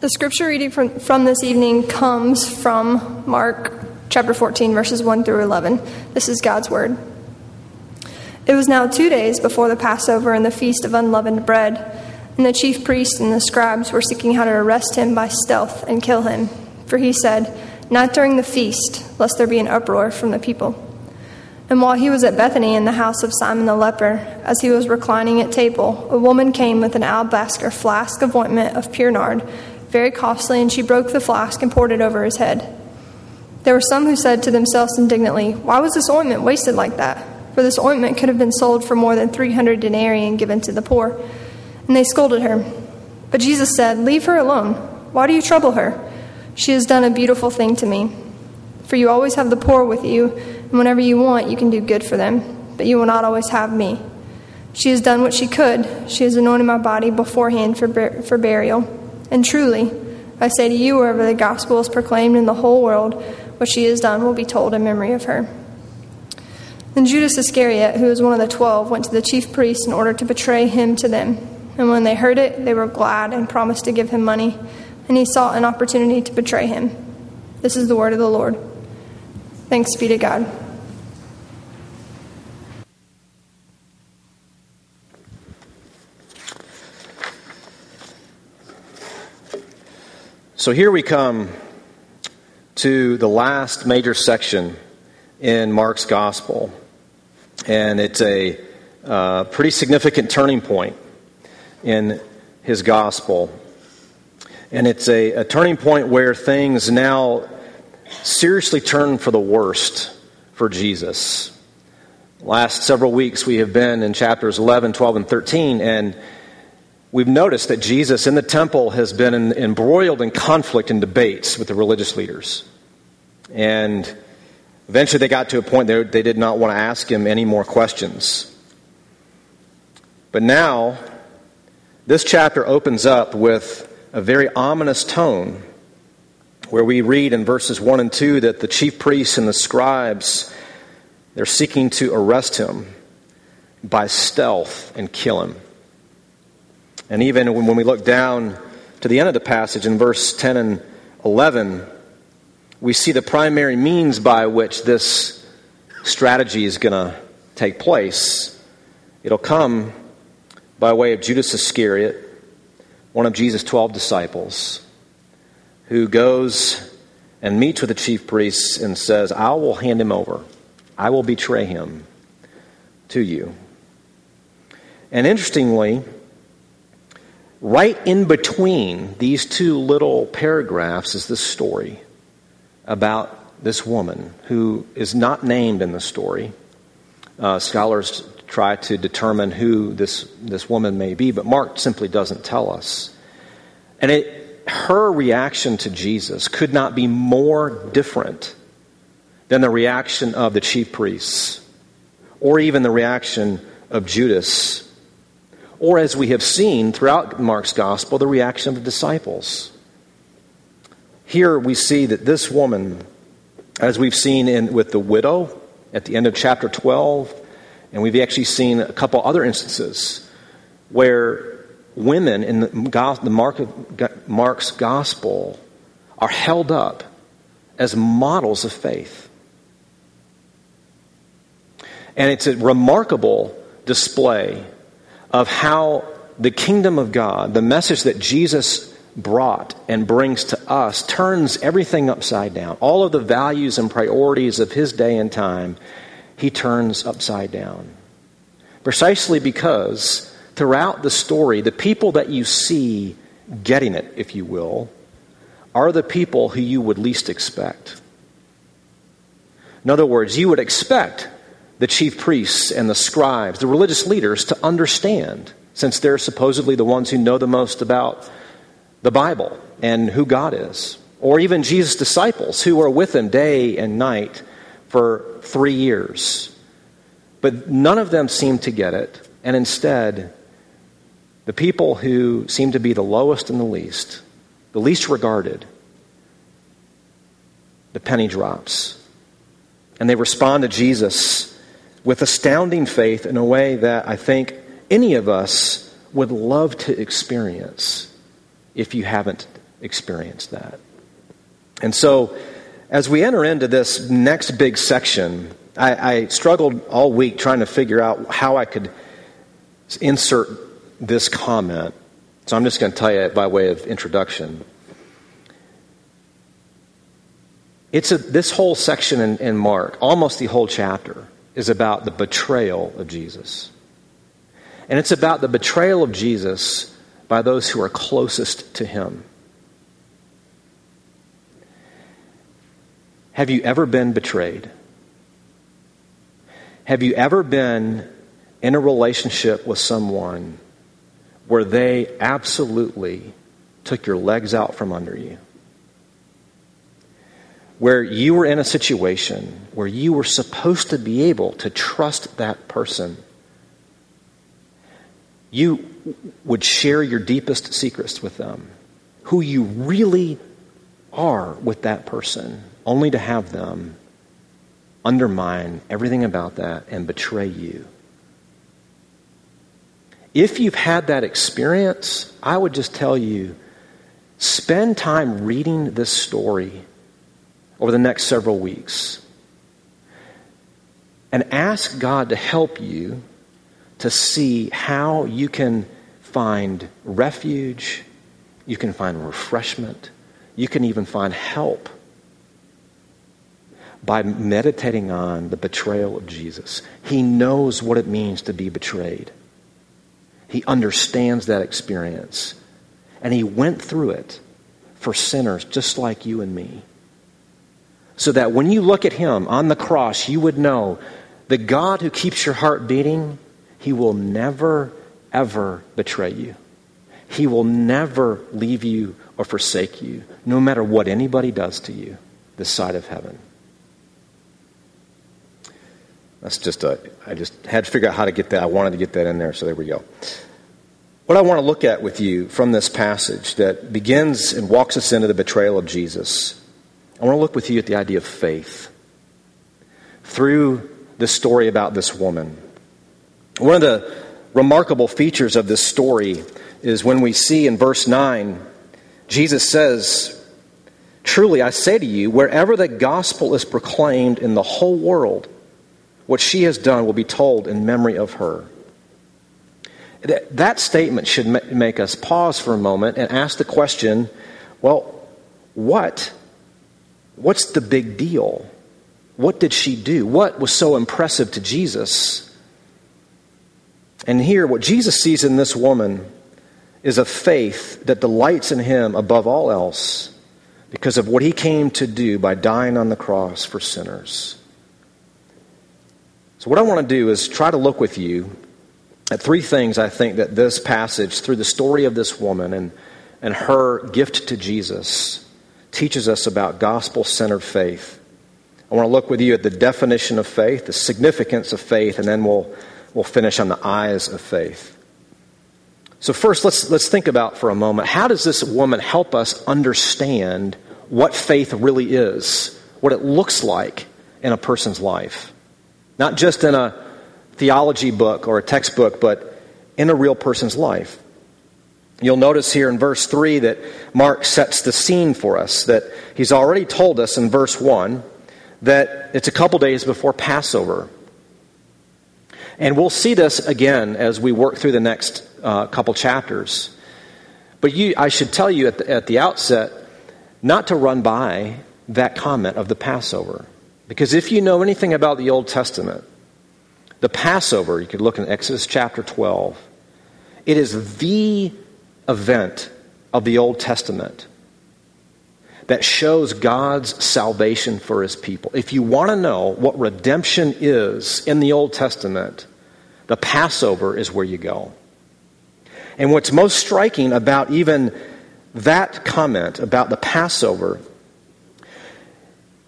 The scripture reading from, from this evening comes from Mark chapter 14, verses 1 through 11. This is God's word. It was now two days before the Passover and the feast of unleavened bread, and the chief priests and the scribes were seeking how to arrest him by stealth and kill him. For he said, Not during the feast, lest there be an uproar from the people. And while he was at Bethany in the house of Simon the leper, as he was reclining at table, a woman came with an alabaster flask of ointment of pure nard very costly, and she broke the flask and poured it over his head. There were some who said to themselves indignantly, Why was this ointment wasted like that? For this ointment could have been sold for more than 300 denarii and given to the poor. And they scolded her. But Jesus said, Leave her alone. Why do you trouble her? She has done a beautiful thing to me. For you always have the poor with you, and whenever you want, you can do good for them, but you will not always have me. She has done what she could. She has anointed my body beforehand for, for burial. And truly, I say to you, wherever the gospel is proclaimed in the whole world, what she has done will be told in memory of her. Then Judas Iscariot, who was one of the twelve, went to the chief priests in order to betray him to them. And when they heard it, they were glad and promised to give him money. And he sought an opportunity to betray him. This is the word of the Lord. Thanks be to God. So here we come to the last major section in Mark's gospel. And it's a uh, pretty significant turning point in his gospel. And it's a, a turning point where things now seriously turn for the worst for Jesus. Last several weeks, we have been in chapters 11, 12, and 13, and We've noticed that Jesus in the temple has been in, embroiled in conflict and debates with the religious leaders. And eventually they got to a point where they did not want to ask him any more questions. But now, this chapter opens up with a very ominous tone where we read in verses 1 and 2 that the chief priests and the scribes they're seeking to arrest him by stealth and kill him. And even when we look down to the end of the passage in verse 10 and 11, we see the primary means by which this strategy is going to take place. It'll come by way of Judas Iscariot, one of Jesus' 12 disciples, who goes and meets with the chief priests and says, I will hand him over. I will betray him to you. And interestingly, Right in between these two little paragraphs is this story about this woman who is not named in the story. Uh, scholars try to determine who this, this woman may be, but Mark simply doesn't tell us. And it, her reaction to Jesus could not be more different than the reaction of the chief priests or even the reaction of Judas or as we have seen throughout Mark's gospel, the reaction of the disciples. Here we see that this woman, as we've seen in, with the widow at the end of chapter 12, and we've actually seen a couple other instances where women in the, the Mark Mark's gospel are held up as models of faith. And it's a remarkable display of how the kingdom of God, the message that Jesus brought and brings to us, turns everything upside down. All of the values and priorities of his day and time, he turns upside down. Precisely because throughout the story, the people that you see getting it, if you will, are the people who you would least expect. In other words, you would expect the chief priests and the scribes, the religious leaders, to understand, since they're supposedly the ones who know the most about the Bible and who God is. Or even Jesus' disciples, who were with him day and night for three years. But none of them seemed to get it, and instead, the people who seem to be the lowest and the least, the least regarded, the penny drops. And they respond to Jesus with astounding faith in a way that I think any of us would love to experience if you haven't experienced that. And so, as we enter into this next big section, I, I struggled all week trying to figure out how I could insert this comment. So I'm just going to tell you by way of introduction. It's a, this whole section in, in Mark, almost the whole chapter, is about the betrayal of Jesus. And it's about the betrayal of Jesus by those who are closest to him. Have you ever been betrayed? Have you ever been in a relationship with someone where they absolutely took your legs out from under you? Where you were in a situation where you were supposed to be able to trust that person. You would share your deepest secrets with them, who you really are with that person, only to have them undermine everything about that and betray you. If you've had that experience, I would just tell you spend time reading this story over the next several weeks and ask God to help you to see how you can find refuge, you can find refreshment, you can even find help by meditating on the betrayal of Jesus. He knows what it means to be betrayed. He understands that experience. And he went through it for sinners just like you and me. So that when you look at him on the cross, you would know the God who keeps your heart beating, he will never, ever betray you. He will never leave you or forsake you, no matter what anybody does to you this side of heaven. That's just a, I just had to figure out how to get that. I wanted to get that in there, so there we go. What I want to look at with you from this passage that begins and walks us into the betrayal of Jesus, I want to look with you at the idea of faith through the story about this woman. One of the remarkable features of this story is when we see in verse 9, Jesus says, Truly I say to you, wherever the gospel is proclaimed in the whole world, what she has done will be told in memory of her. That statement should make us pause for a moment and ask the question well, what? What's the big deal? What did she do? What was so impressive to Jesus? And here, what Jesus sees in this woman is a faith that delights in him above all else because of what he came to do by dying on the cross for sinners. So, what I want to do is try to look with you at three things I think that this passage, through the story of this woman and, and her gift to Jesus, teaches us about gospel centered faith. I want to look with you at the definition of faith, the significance of faith, and then we'll, we'll finish on the eyes of faith. So, first, let's, let's think about for a moment how does this woman help us understand what faith really is, what it looks like in a person's life? Not just in a theology book or a textbook, but in a real person's life. You'll notice here in verse 3 that Mark sets the scene for us, that he's already told us in verse 1 that it's a couple days before Passover. And we'll see this again as we work through the next uh, couple chapters. But you, I should tell you at the, at the outset not to run by that comment of the Passover. Because if you know anything about the Old Testament, the Passover, you could look in Exodus chapter 12, it is the event of the Old Testament that shows God's salvation for his people. If you want to know what redemption is in the Old Testament, the Passover is where you go. And what's most striking about even that comment about the Passover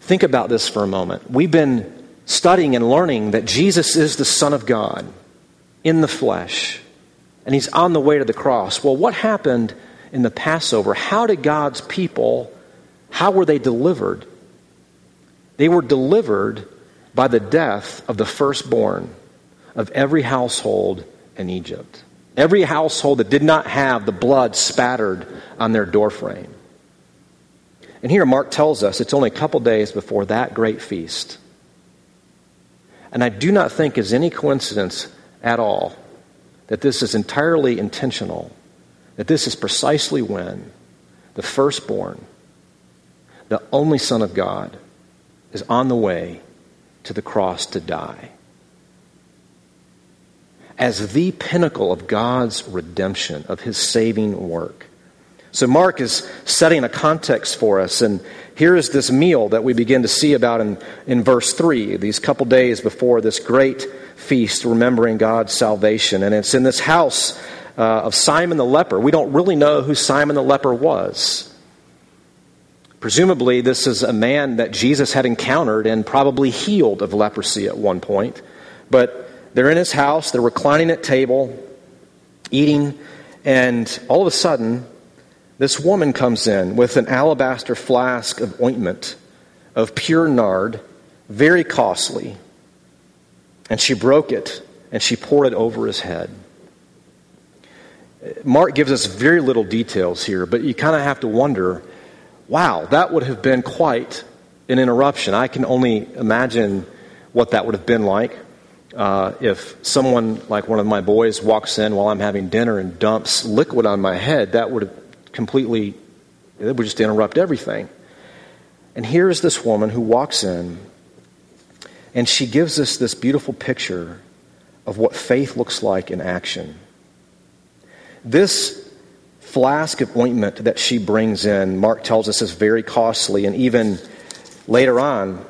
Think about this for a moment. We've been studying and learning that Jesus is the Son of God in the flesh, and he's on the way to the cross. Well, what happened in the Passover? How did God's people, how were they delivered? They were delivered by the death of the firstborn of every household in Egypt. Every household that did not have the blood spattered on their doorframe. And here Mark tells us it's only a couple days before that great feast. And I do not think it's any coincidence at all that this is entirely intentional, that this is precisely when the firstborn, the only Son of God, is on the way to the cross to die. As the pinnacle of God's redemption, of his saving work. So, Mark is setting a context for us, and here is this meal that we begin to see about in, in verse 3, these couple days before this great feast, remembering God's salvation. And it's in this house uh, of Simon the leper. We don't really know who Simon the leper was. Presumably, this is a man that Jesus had encountered and probably healed of leprosy at one point. But they're in his house, they're reclining at table, eating, and all of a sudden, this woman comes in with an alabaster flask of ointment of pure nard, very costly. And she broke it and she poured it over his head. Mark gives us very little details here, but you kind of have to wonder wow, that would have been quite an interruption. I can only imagine what that would have been like. Uh, if someone like one of my boys walks in while I'm having dinner and dumps liquid on my head, that would have completely, it would just interrupt everything. And here's this woman who walks in, and she gives us this beautiful picture of what faith looks like in action. This flask of ointment that she brings in, Mark tells us, is very costly. And even later on,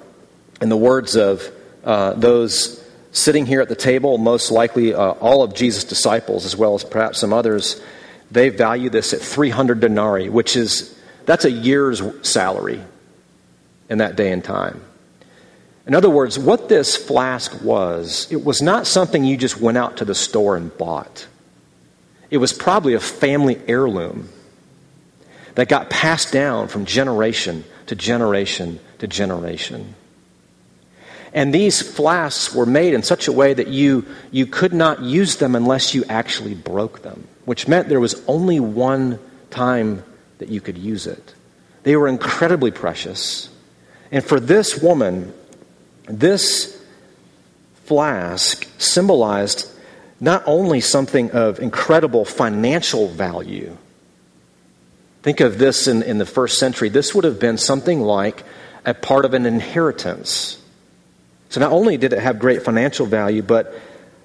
in the words of uh, those sitting here at the table, most likely uh, all of Jesus' disciples, as well as perhaps some others, they value this at 300 denarii, which is, that's a year's salary in that day and time. In other words, what this flask was, it was not something you just went out to the store and bought. It was probably a family heirloom that got passed down from generation to generation to generation. And these flasks were made in such a way that you, you could not use them unless you actually broke them which meant there was only one time that you could use it. They were incredibly precious. And for this woman, this flask symbolized not only something of incredible financial value. Think of this in, in the first century. This would have been something like a part of an inheritance. So not only did it have great financial value, but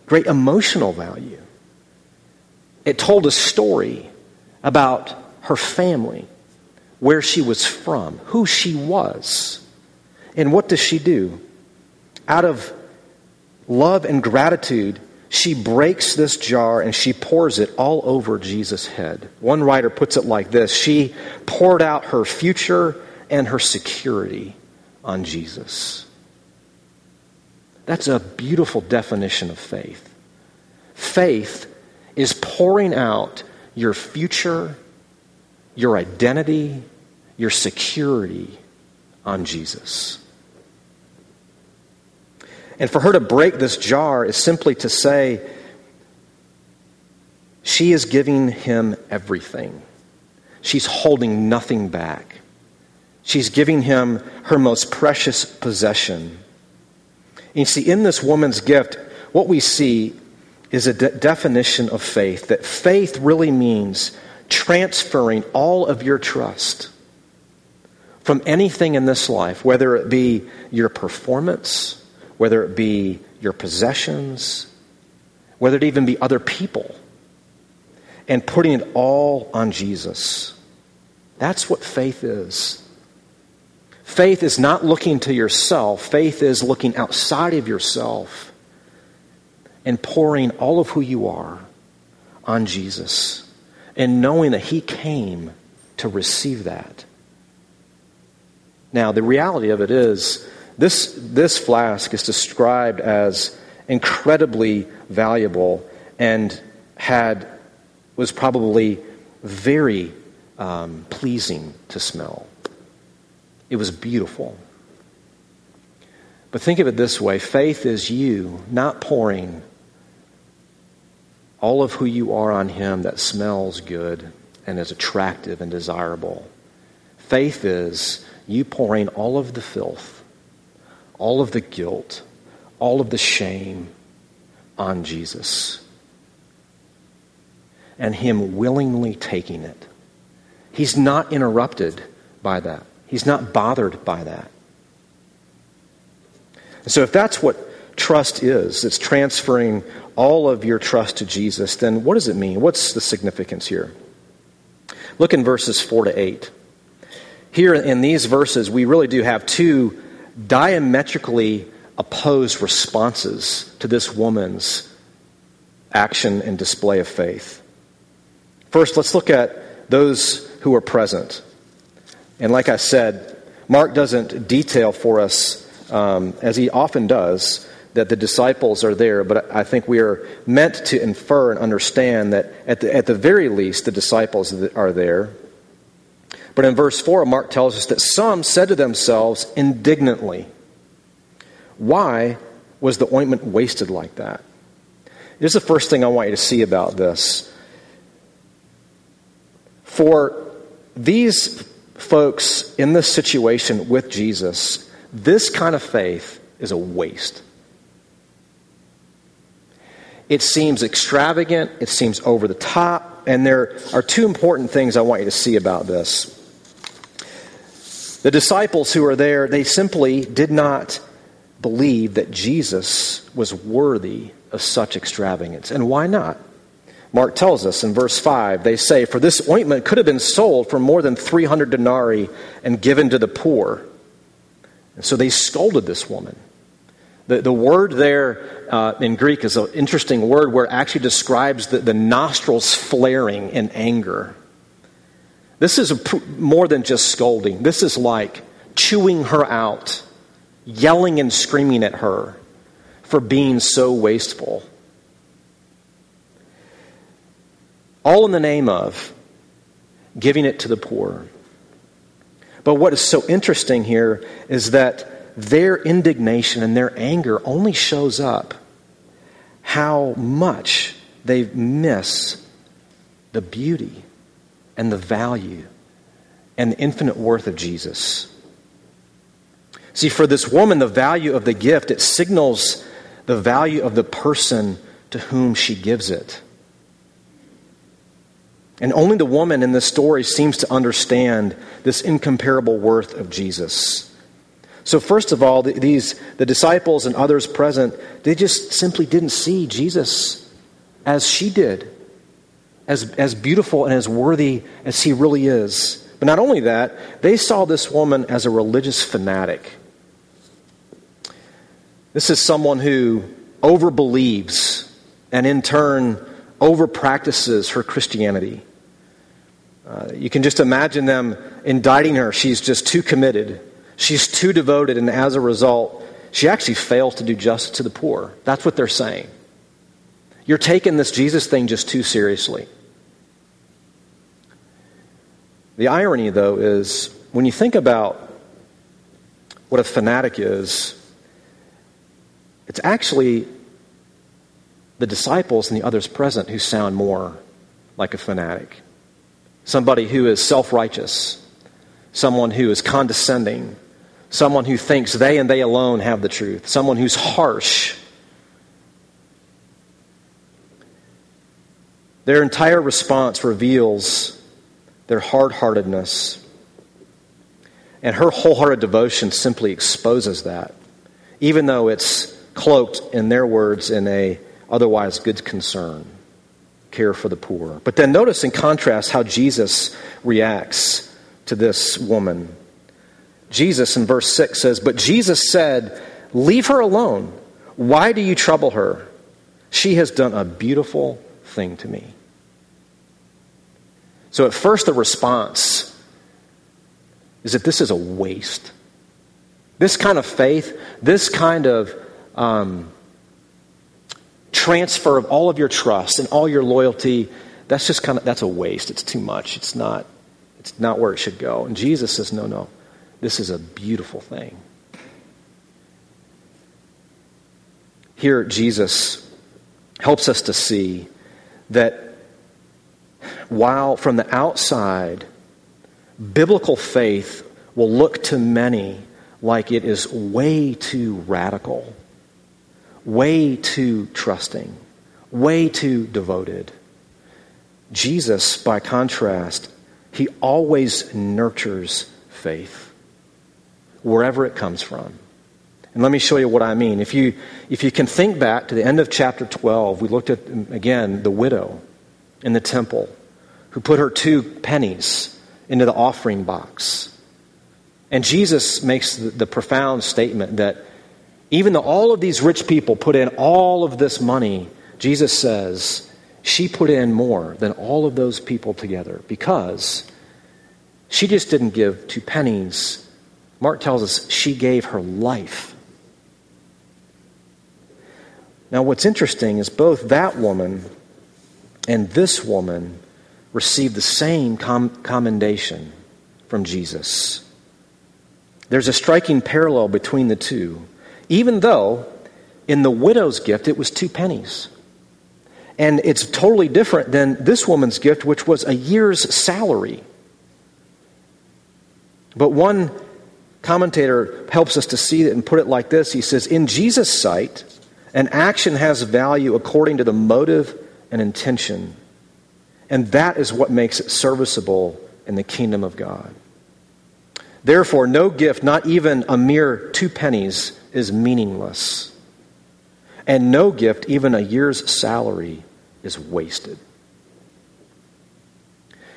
great emotional value. It told a story about her family, where she was from, who she was. And what does she do? Out of love and gratitude, she breaks this jar and she pours it all over Jesus' head. One writer puts it like this She poured out her future and her security on Jesus. That's a beautiful definition of faith. Faith is pouring out your future, your identity, your security on Jesus. And for her to break this jar is simply to say, she is giving him everything. She's holding nothing back. She's giving him her most precious possession. You see, in this woman's gift, what we see is a de- definition of faith that faith really means transferring all of your trust from anything in this life, whether it be your performance, whether it be your possessions, whether it even be other people, and putting it all on Jesus. That's what faith is. Faith is not looking to yourself, faith is looking outside of yourself and pouring all of who you are on Jesus and knowing that He came to receive that. Now, the reality of it is, this, this flask is described as incredibly valuable and had was probably very um, pleasing to smell. It was beautiful. But think of it this way faith is you not pouring all of who you are on Him that smells good and is attractive and desirable. Faith is you pouring all of the filth, all of the guilt, all of the shame on Jesus. And Him willingly taking it. He's not interrupted by that, He's not bothered by that. So, if that's what trust is, it's transferring all of your trust to Jesus, then what does it mean? What's the significance here? Look in verses 4 to 8. Here in these verses, we really do have two diametrically opposed responses to this woman's action and display of faith. First, let's look at those who are present. And like I said, Mark doesn't detail for us, um, as he often does, that the disciples are there, but I think we are meant to infer and understand that at the, at the very least, the disciples are there. But in verse 4, Mark tells us that some said to themselves indignantly, Why was the ointment wasted like that? Here's the first thing I want you to see about this. For these folks in this situation with Jesus, this kind of faith is a waste. It seems extravagant, it seems over the top, and there are two important things I want you to see about this. The disciples who are there, they simply did not believe that Jesus was worthy of such extravagance. And why not? Mark tells us in verse 5, they say, For this ointment could have been sold for more than 300 denarii and given to the poor. And so they scolded this woman. The, the word there uh, in Greek is an interesting word where it actually describes the, the nostrils flaring in anger. This is a, more than just scolding. This is like chewing her out, yelling and screaming at her for being so wasteful. All in the name of giving it to the poor. But what is so interesting here is that their indignation and their anger only shows up how much they miss the beauty and the value and the infinite worth of Jesus. See, for this woman, the value of the gift, it signals the value of the person to whom she gives it. And only the woman in this story seems to understand this incomparable worth of Jesus. So, first of all, these, the disciples and others present, they just simply didn't see Jesus as she did, as, as beautiful and as worthy as he really is. But not only that, they saw this woman as a religious fanatic. This is someone who overbelieves and in turn over practices her Christianity. Uh, you can just imagine them indicting her. She's just too committed. She's too devoted, and as a result, she actually fails to do justice to the poor. That's what they're saying. You're taking this Jesus thing just too seriously. The irony, though, is when you think about what a fanatic is, it's actually the disciples and the others present who sound more like a fanatic. Somebody who is self righteous, someone who is condescending, someone who thinks they and they alone have the truth, someone who's harsh. Their entire response reveals their hard heartedness. And her wholehearted devotion simply exposes that, even though it's cloaked, in their words, in a otherwise good concern care for the poor. But then notice in contrast how Jesus reacts to this woman. Jesus in verse 6 says, But Jesus said, Leave her alone. Why do you trouble her? She has done a beautiful thing to me. So at first, the response is that this is a waste. This kind of faith, this kind of um, transfer of all of your trust and all your loyalty, that's just kind of that's a waste. It's too much. It's not it's not where it should go. And Jesus says, "No, no. This is a beautiful thing. Here, Jesus helps us to see that while from the outside, biblical faith will look to many like it is way too radical, way too trusting, way too devoted. Jesus, by contrast, he always nurtures faith, wherever it comes from. And let me show you what I mean. If you, if you can think back to the end of chapter 12, we looked at, again, the widow in the temple who put her two pennies into the offering box. And Jesus makes the, the profound statement that even though all of these rich people put in all of this money, Jesus says, she put in more than all of those people together because she just didn't give two pennies. Mark tells us she gave her life. Now, what's interesting is both that woman and this woman received the same com- commendation from Jesus. There's a striking parallel between the two, even though in the widow's gift it was two pennies. And it's totally different than this woman's gift, which was a year's salary. But one commentator helps us to see it and put it like this He says, In Jesus' sight, an action has value according to the motive and intention. And that is what makes it serviceable in the kingdom of God. Therefore, no gift, not even a mere two pennies, is meaningless. And no gift, even a year's salary, is wasted.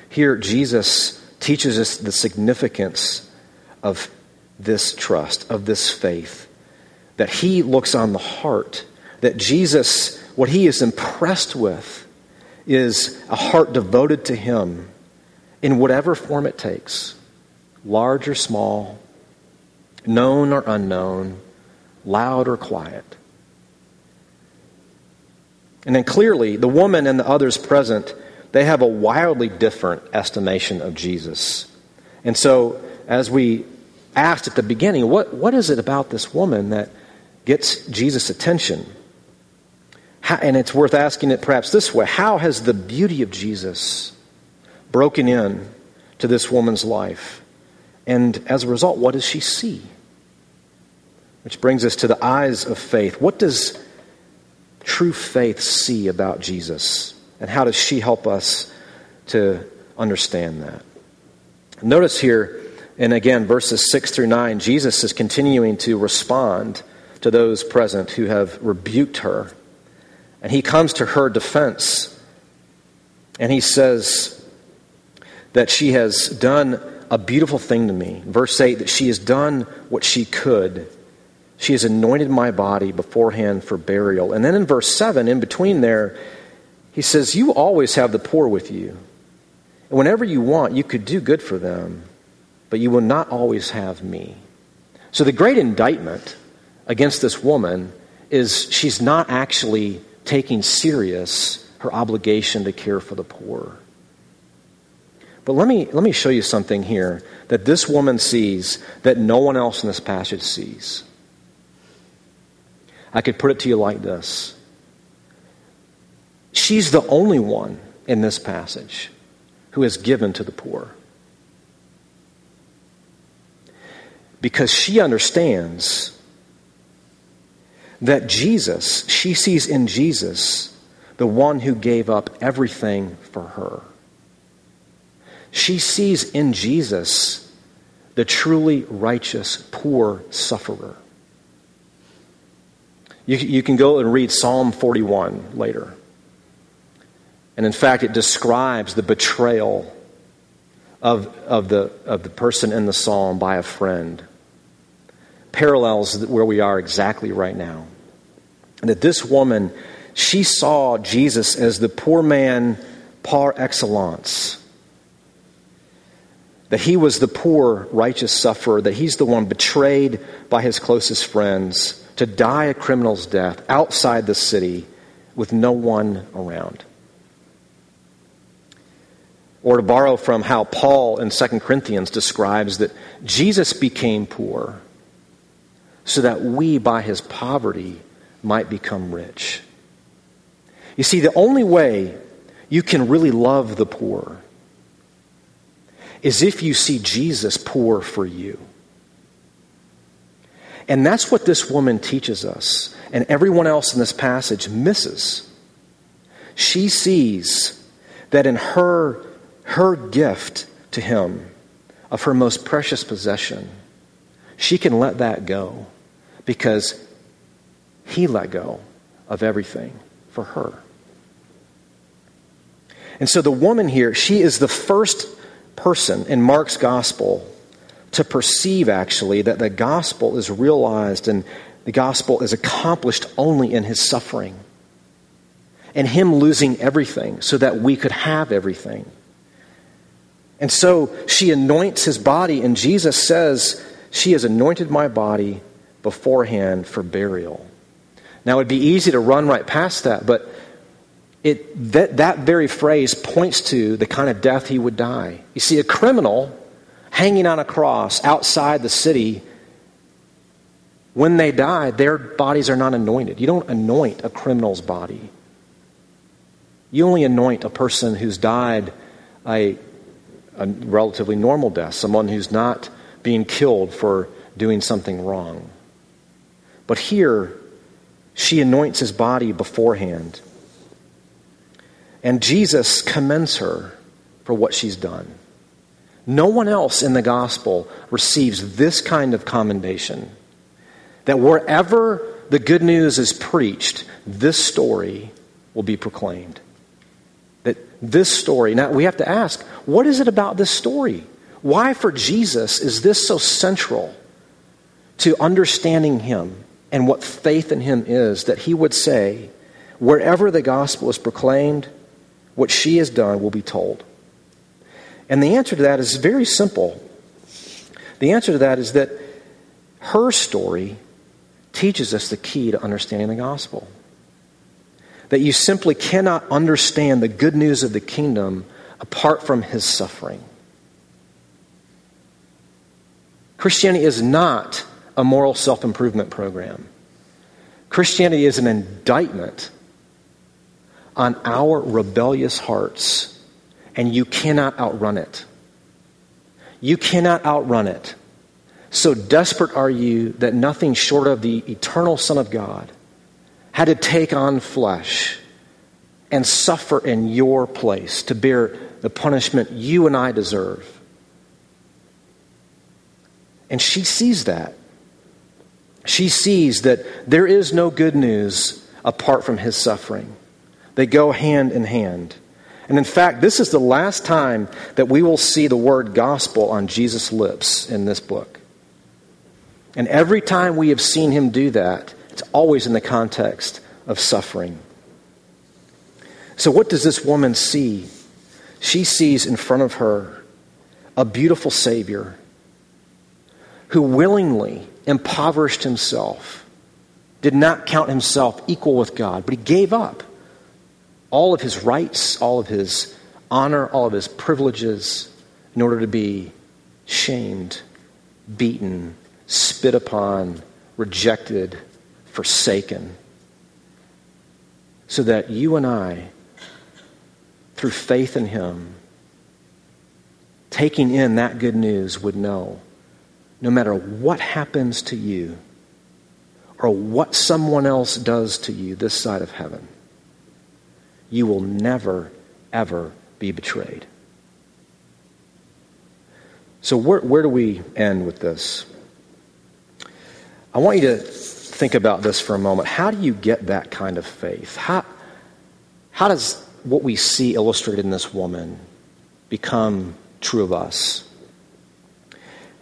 Here, Jesus teaches us the significance of this trust, of this faith, that he looks on the heart, that Jesus, what he is impressed with, is a heart devoted to him in whatever form it takes large or small, known or unknown, loud or quiet. And then clearly, the woman and the others present, they have a wildly different estimation of Jesus. And so, as we asked at the beginning, what, what is it about this woman that gets Jesus' attention? How, and it's worth asking it perhaps this way How has the beauty of Jesus broken in to this woman's life? And as a result, what does she see? Which brings us to the eyes of faith. What does true faith see about Jesus? And how does she help us to understand that? Notice here, and again, verses 6 through 9, Jesus is continuing to respond to those present who have rebuked her. And he comes to her defense. And he says that she has done a beautiful thing to me. Verse 8, that she has done what she could she has anointed my body beforehand for burial. And then in verse 7, in between there, he says, You always have the poor with you. And whenever you want, you could do good for them, but you will not always have me. So the great indictment against this woman is she's not actually taking serious her obligation to care for the poor. But let me, let me show you something here that this woman sees that no one else in this passage sees. I could put it to you like this She's the only one in this passage who has given to the poor. Because she understands that Jesus, she sees in Jesus the one who gave up everything for her. She sees in Jesus the truly righteous, poor sufferer. You, you can go and read Psalm 41 later. And in fact, it describes the betrayal of, of, the, of the person in the psalm by a friend. Parallels where we are exactly right now. And that this woman, she saw Jesus as the poor man par excellence. That he was the poor, righteous sufferer, that he's the one betrayed by his closest friends to die a criminal's death outside the city with no one around. Or to borrow from how Paul in 2 Corinthians describes that Jesus became poor so that we, by his poverty, might become rich. You see, the only way you can really love the poor is if you see Jesus poor for you. And that's what this woman teaches us, and everyone else in this passage misses. She sees that in her, her gift to him of her most precious possession, she can let that go because he let go of everything for her. And so the woman here, she is the first person in Mark's gospel to perceive actually that the gospel is realized and the gospel is accomplished only in his suffering and him losing everything so that we could have everything. And so she anoints his body, and Jesus says, She has anointed my body beforehand for burial. Now, it'd be easy to run right past that, but it, that, that very phrase points to the kind of death he would die. You see, a criminal hanging on a cross outside the city, when they die, their bodies are not anointed. You don't anoint a criminal's body. You only anoint a person who's died a, a relatively normal death, someone who's not being killed for doing something wrong. But here, she anoints his body beforehand. And Jesus commends her for what she's done. No one else in the gospel receives this kind of commendation. That wherever the good news is preached, this story will be proclaimed. That this story, now we have to ask, what is it about this story? Why, for Jesus, is this so central to understanding Him and what faith in Him is that He would say, wherever the gospel is proclaimed, what she has done will be told? And the answer to that is very simple. The answer to that is that her story teaches us the key to understanding the gospel. That you simply cannot understand the good news of the kingdom apart from his suffering. Christianity is not a moral self improvement program. Christianity is an indictment on our rebellious hearts, and you cannot outrun it. You cannot outrun it. So desperate are you that nothing short of the eternal Son of God had to take on flesh and suffer in your place to bear the punishment you and I deserve. And she sees that. She sees that there is no good news apart from his suffering. They go hand in hand. And in fact, this is the last time that we will see the word gospel on Jesus' lips in this book. And every time we have seen him do that, it's always in the context of suffering. So, what does this woman see? She sees in front of her a beautiful Savior who willingly impoverished himself, did not count himself equal with God, but he gave up all of his rights, all of his honor, all of his privileges in order to be shamed, beaten, spit upon, rejected, forsaken. So that you and I, through faith in him, taking in that good news, would know no matter what happens to you or what someone else does to you this side of heaven, you will never, ever be betrayed. So, where, where do we end with this? I want you to think about this for a moment. How do you get that kind of faith? How, how does what we see illustrated in this woman become true of us?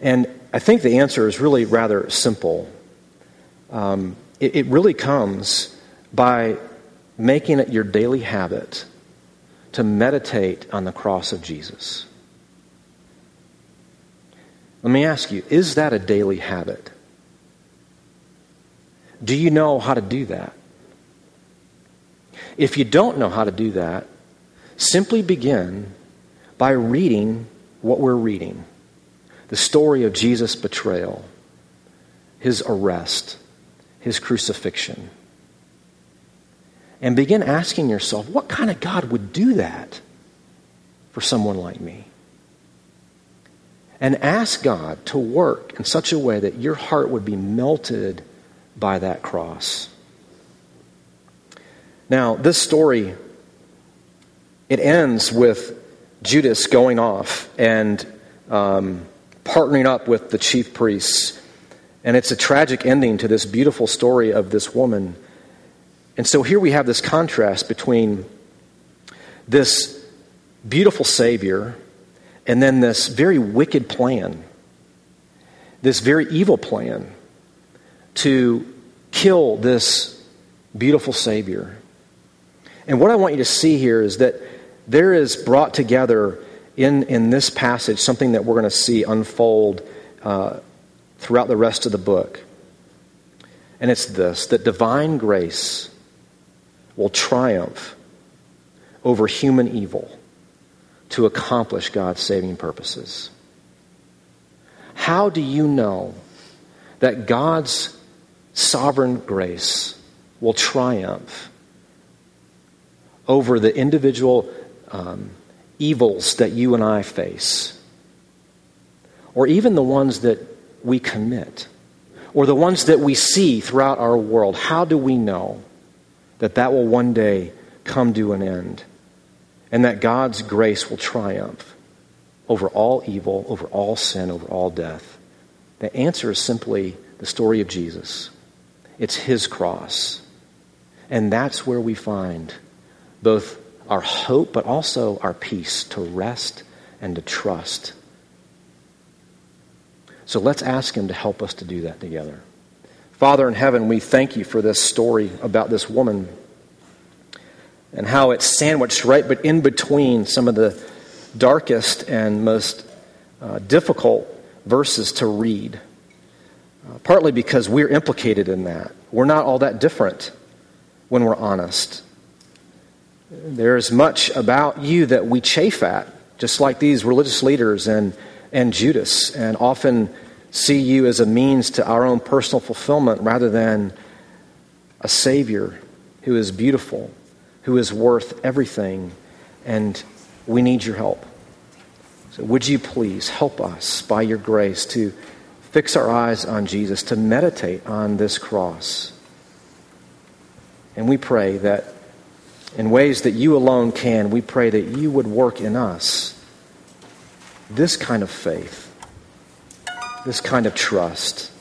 And I think the answer is really rather simple. Um, it, it really comes by making it your daily habit to meditate on the cross of Jesus. Let me ask you is that a daily habit? Do you know how to do that? If you don't know how to do that, simply begin by reading what we're reading the story of Jesus' betrayal, his arrest, his crucifixion and begin asking yourself, what kind of God would do that for someone like me? and ask God to work in such a way that your heart would be melted by that cross. Now, this story it ends with Judas going off and um, partnering up with the chief priests. And it's a tragic ending to this beautiful story of this woman. And so here we have this contrast between this beautiful Savior and then this very wicked plan, this very evil plan to kill this beautiful Savior. And what I want you to see here is that there is brought together in, in this passage something that we're going to see unfold uh, throughout the rest of the book. And it's this that divine grace will triumph over human evil to accomplish God's saving purposes. How do you know that God's sovereign grace will triumph over the individual um, evils that you and I face, or even the ones that we commit, or the ones that we see throughout our world, how do we know that that will one day come to an end and that God's grace will triumph over all evil, over all sin, over all death? The answer is simply the story of Jesus. It's his cross. And that's where we find both our hope, but also our peace to rest and to trust. So let's ask Him to help us to do that together. Father in heaven, we thank you for this story about this woman and how it's sandwiched right but in between some of the darkest and most uh, difficult verses to read. Uh, partly because we're implicated in that. We're not all that different when we're honest. There's much about you that we chafe at, just like these religious leaders and, and Judas, and often see you as a means to our own personal fulfillment rather than a Savior who is beautiful, who is worth everything, and we need your help. So, would you please help us by your grace to fix our eyes on Jesus, to meditate on this cross? And we pray that in ways that you alone can, we pray that you would work in us this kind of faith, this kind of trust,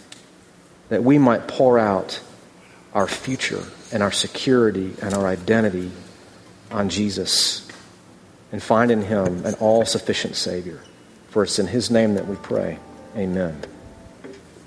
that we might pour out our future and our security and our identity on Jesus and find in him an all sufficient Savior. For it's in his name that we pray. Amen.